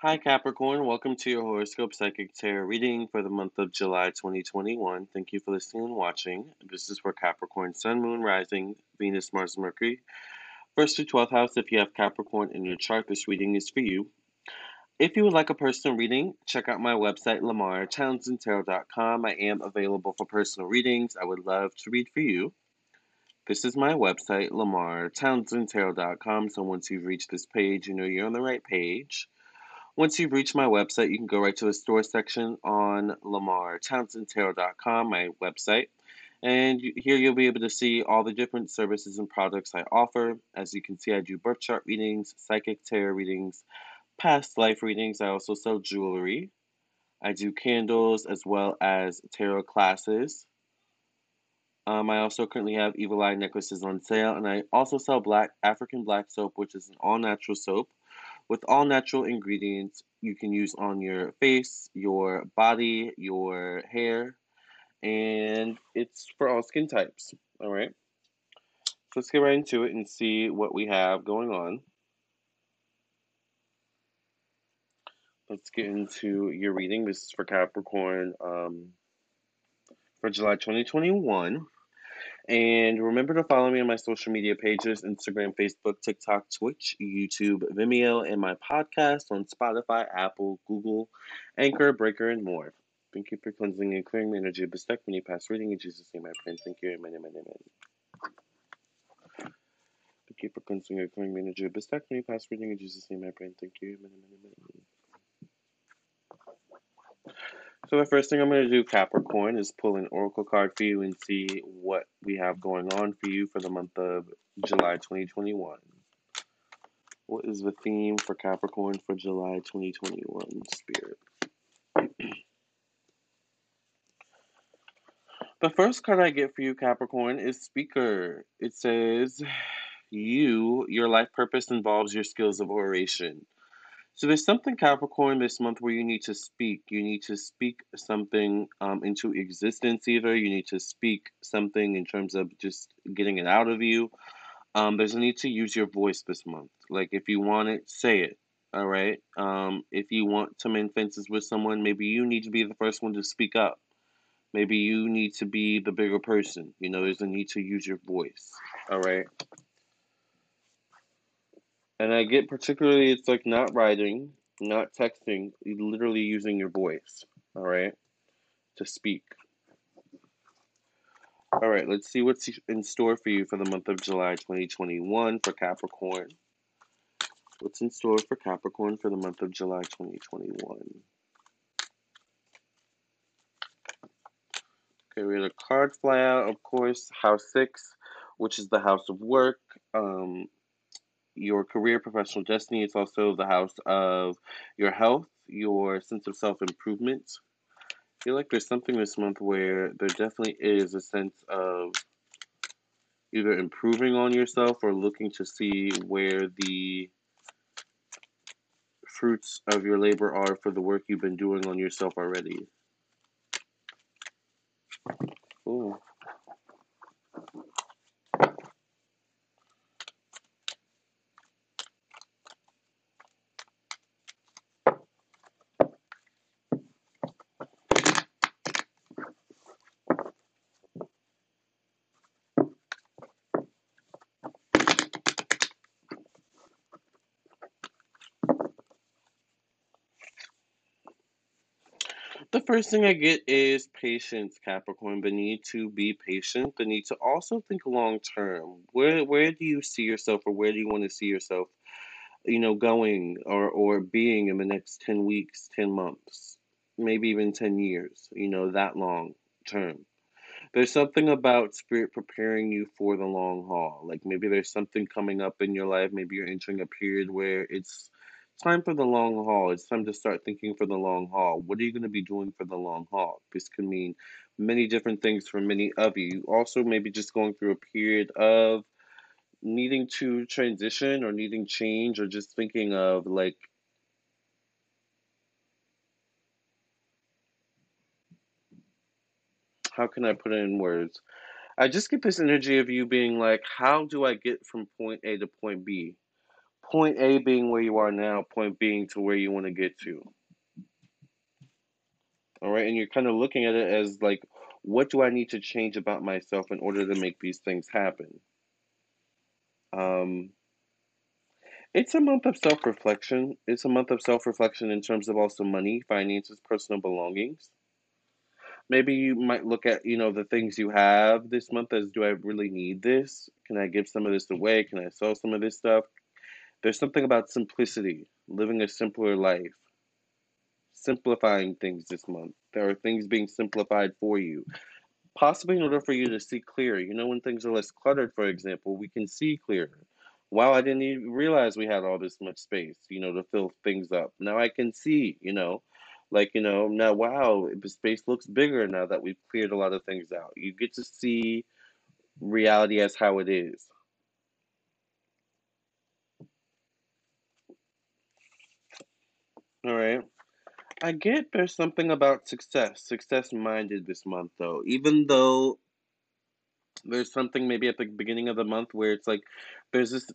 Hi, Capricorn. Welcome to your horoscope psychic tarot reading for the month of July 2021. Thank you for listening and watching. This is for Capricorn, Sun, Moon, Rising, Venus, Mars, Mercury. First to 12th house, if you have Capricorn in your chart, this reading is for you. If you would like a personal reading, check out my website, lamartownsendtarot.com. I am available for personal readings. I would love to read for you. This is my website, lamartownsendtarot.com. So once you've reached this page, you know you're on the right page. Once you've reached my website, you can go right to the store section on lamartownsendtarot.com, my website. And here you'll be able to see all the different services and products I offer. As you can see, I do birth chart readings, psychic tarot readings, past life readings. I also sell jewelry. I do candles as well as tarot classes. Um, I also currently have evil eye necklaces on sale, and I also sell black African black soap, which is an all natural soap with all natural ingredients you can use on your face, your body, your hair, and it's for all skin types. All right. So let's get right into it and see what we have going on. Let's get into your reading. This is for Capricorn um, for July 2021. And remember to follow me on my social media pages Instagram, Facebook, TikTok, Twitch, YouTube, Vimeo, and my podcast on Spotify, Apple, Google, Anchor, Breaker, and more. Thank you for cleansing and clearing my energy of many past reading. In Jesus' name I pray. Thank you. Amen, amen, amen. Thank you for cleansing and clearing my energy of many past reading. In Jesus' name I pray. Thank you. Amen, amen, amen. So the first thing I'm going to do, Capricorn, is pull an oracle card for you and see what we have going on for you for the month of July 2021. What is the theme for Capricorn for July 2021, Spirit? the first card I get for you, Capricorn, is Speaker. It says, You, your life purpose involves your skills of oration. So there's something Capricorn this month where you need to speak. You need to speak something um, into existence. Either you need to speak something in terms of just getting it out of you. Um, there's a need to use your voice this month. Like if you want it, say it. All right. Um, if you want to mend fences with someone, maybe you need to be the first one to speak up. Maybe you need to be the bigger person. You know, there's a need to use your voice. All right. And I get particularly, it's like not writing, not texting, literally using your voice, all right, to speak. All right, let's see what's in store for you for the month of July 2021 for Capricorn. What's in store for Capricorn for the month of July 2021? Okay, we had a card fly out, of course, house six, which is the house of work. Um, your career, professional destiny. It's also the house of your health, your sense of self improvement. I feel like there's something this month where there definitely is a sense of either improving on yourself or looking to see where the fruits of your labor are for the work you've been doing on yourself already. Ooh. The first thing I get is patience, Capricorn. The need to be patient. The need to also think long term. Where where do you see yourself, or where do you want to see yourself? You know, going or or being in the next ten weeks, ten months, maybe even ten years. You know, that long term. There's something about spirit preparing you for the long haul. Like maybe there's something coming up in your life. Maybe you're entering a period where it's time for the long haul. It's time to start thinking for the long haul. What are you going to be doing for the long haul? This could mean many different things for many of you. Also, maybe just going through a period of needing to transition or needing change or just thinking of like how can I put it in words? I just get this energy of you being like, how do I get from point A to point B? Point A being where you are now, point B to where you want to get to. All right, and you're kind of looking at it as like, what do I need to change about myself in order to make these things happen? Um, it's a month of self reflection. It's a month of self reflection in terms of also money, finances, personal belongings. Maybe you might look at, you know, the things you have this month as do I really need this? Can I give some of this away? Can I sell some of this stuff? There's something about simplicity, living a simpler life, simplifying things this month. There are things being simplified for you, possibly in order for you to see clearer. You know, when things are less cluttered, for example, we can see clearer. Wow, I didn't even realize we had all this much space, you know, to fill things up. Now I can see, you know, like, you know, now, wow, the space looks bigger now that we've cleared a lot of things out. You get to see reality as how it is. All right. I get there's something about success, success minded this month, though. Even though there's something maybe at the beginning of the month where it's like there's this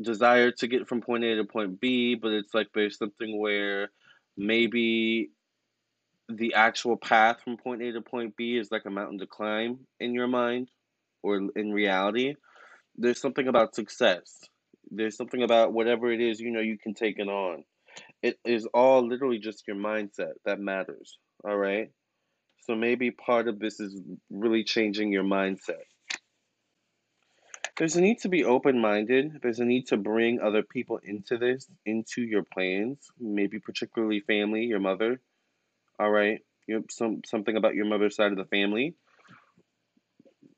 desire to get from point A to point B, but it's like there's something where maybe the actual path from point A to point B is like a mountain to climb in your mind or in reality. There's something about success. There's something about whatever it is you know you can take it on. It is all literally just your mindset that matters. All right. So maybe part of this is really changing your mindset. There's a need to be open minded. There's a need to bring other people into this, into your plans, maybe particularly family, your mother. All right. You some something about your mother's side of the family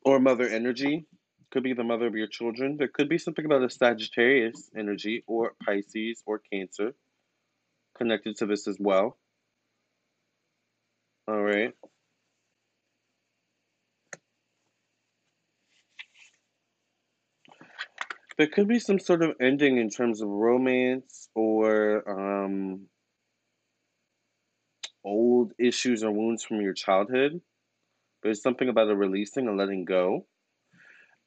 or mother energy. Could be the mother of your children. There could be something about a Sagittarius energy or Pisces or Cancer connected to this as well. All right. There could be some sort of ending in terms of romance or um, old issues or wounds from your childhood. There's something about a releasing and letting go.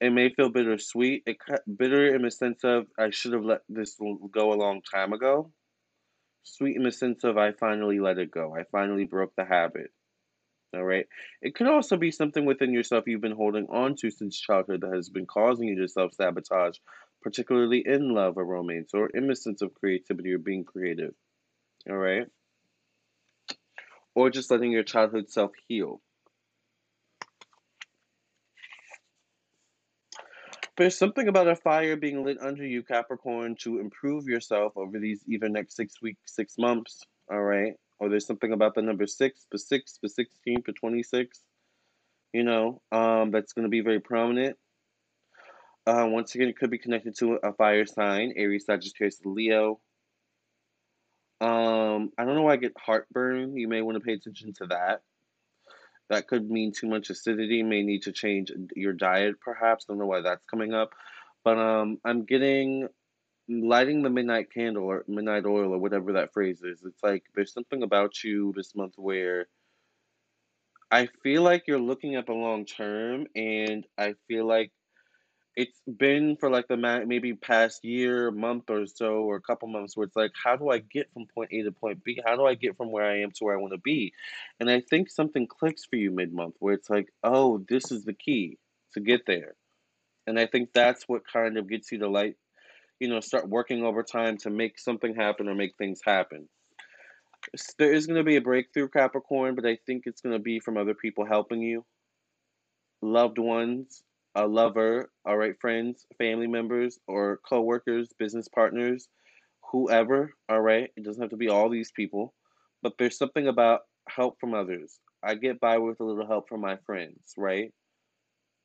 It may feel bittersweet. It bitter in the sense of I should have let this go a long time ago. Sweet in the sense of I finally let it go. I finally broke the habit. All right. It could also be something within yourself you've been holding on to since childhood that has been causing you to self sabotage, particularly in love or romance or in the sense of creativity or being creative. All right. Or just letting your childhood self heal. There's something about a fire being lit under you, Capricorn, to improve yourself over these even next six weeks, six months. All right or there's something about the number six, the six, the 16, the 26, you know, um, that's going to be very prominent. Uh, once again, it could be connected to a fire sign, Aries, Sagittarius, Leo. Um, I don't know why I get heartburn. You may want to pay attention to that. That could mean too much acidity. May need to change your diet, perhaps. Don't know why that's coming up, but um, I'm getting lighting the midnight candle or midnight oil or whatever that phrase is. It's like there's something about you this month where I feel like you're looking at the long term, and I feel like it's been for like the maybe past year, month or so, or a couple months where it's like, how do I get from point A to point B? How do I get from where I am to where I want to be? And I think something clicks for you mid month where it's like, oh, this is the key to get there. And I think that's what kind of gets you to light you know, start working overtime to make something happen or make things happen. There is going to be a breakthrough, Capricorn, but I think it's going to be from other people helping you, loved ones, a lover, all right, friends, family members, or co workers, business partners, whoever, all right. It doesn't have to be all these people, but there's something about help from others. I get by with a little help from my friends, right?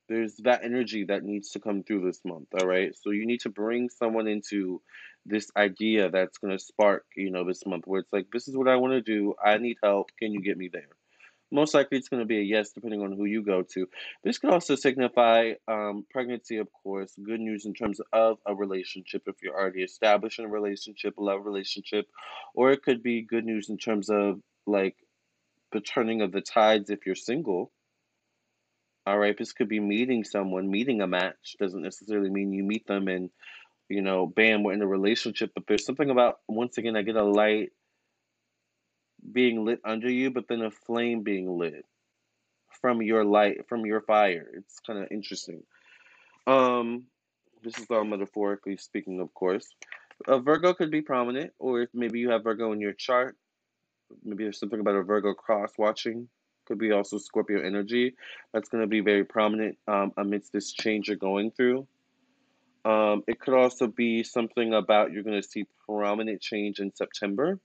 there's that energy that needs to come through this month all right so you need to bring someone into this idea that's going to spark you know this month where it's like this is what i want to do i need help can you get me there most likely it's going to be a yes depending on who you go to. This could also signify um, pregnancy of course good news in terms of a relationship if you're already established in a relationship a love relationship or it could be good news in terms of like the turning of the tides if you're single. All right, this could be meeting someone, meeting a match doesn't necessarily mean you meet them and You know, bam, we're in a relationship, but there's something about once again I get a light being lit under you, but then a flame being lit from your light, from your fire. It's kind of interesting. Um, this is all metaphorically speaking, of course. A Virgo could be prominent, or if maybe you have Virgo in your chart, maybe there's something about a Virgo cross watching. Could be also Scorpio energy. That's going to be very prominent um, amidst this change you're going through. Um, it could also be something about you're going to see prominent change in September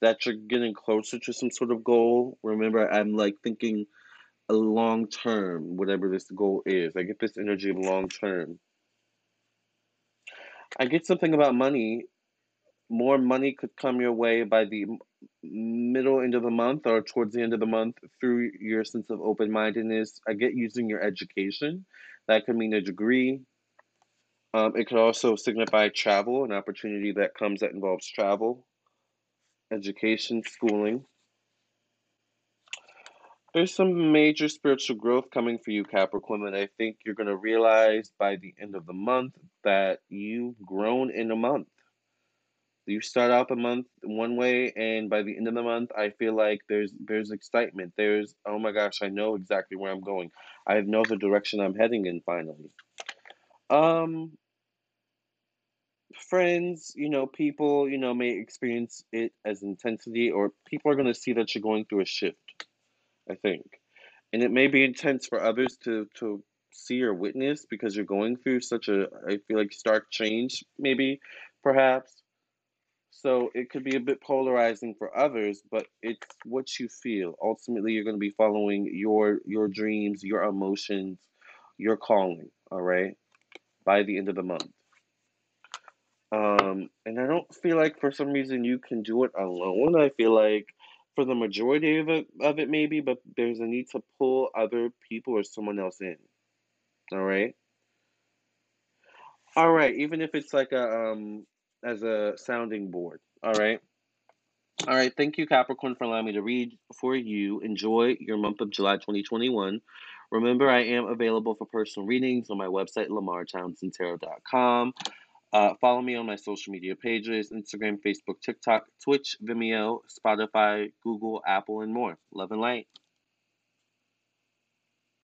that you're getting closer to some sort of goal. Remember, I'm like thinking a long term, whatever this goal is. I get this energy of long term. I get something about money. More money could come your way by the middle end of the month or towards the end of the month through your sense of open mindedness. I get using your education. That could mean a degree. Um, it could also signify travel, an opportunity that comes that involves travel, education, schooling. There's some major spiritual growth coming for you, Capricorn, and I think you're going to realize by the end of the month that you've grown in a month. You start out the month one way, and by the end of the month, I feel like there's there's excitement. There's oh my gosh, I know exactly where I'm going. I know the direction I'm heading in finally. Um, friends, you know, people, you know, may experience it as intensity, or people are going to see that you're going through a shift. I think, and it may be intense for others to to see or witness because you're going through such a I feel like stark change, maybe, perhaps. So it could be a bit polarizing for others, but it's what you feel. Ultimately, you're going to be following your your dreams, your emotions, your calling. All right, by the end of the month. Um, and I don't feel like for some reason you can do it alone. I feel like for the majority of it, of it maybe, but there's a need to pull other people or someone else in. All right. All right. Even if it's like a um as a sounding board. All right. All right. Thank you, Capricorn, for allowing me to read for you. Enjoy your month of July 2021. Remember, I am available for personal readings on my website, lamartownsendtarot.com. Uh, follow me on my social media pages Instagram, Facebook, TikTok, Twitch, Vimeo, Spotify, Google, Apple, and more. Love and light.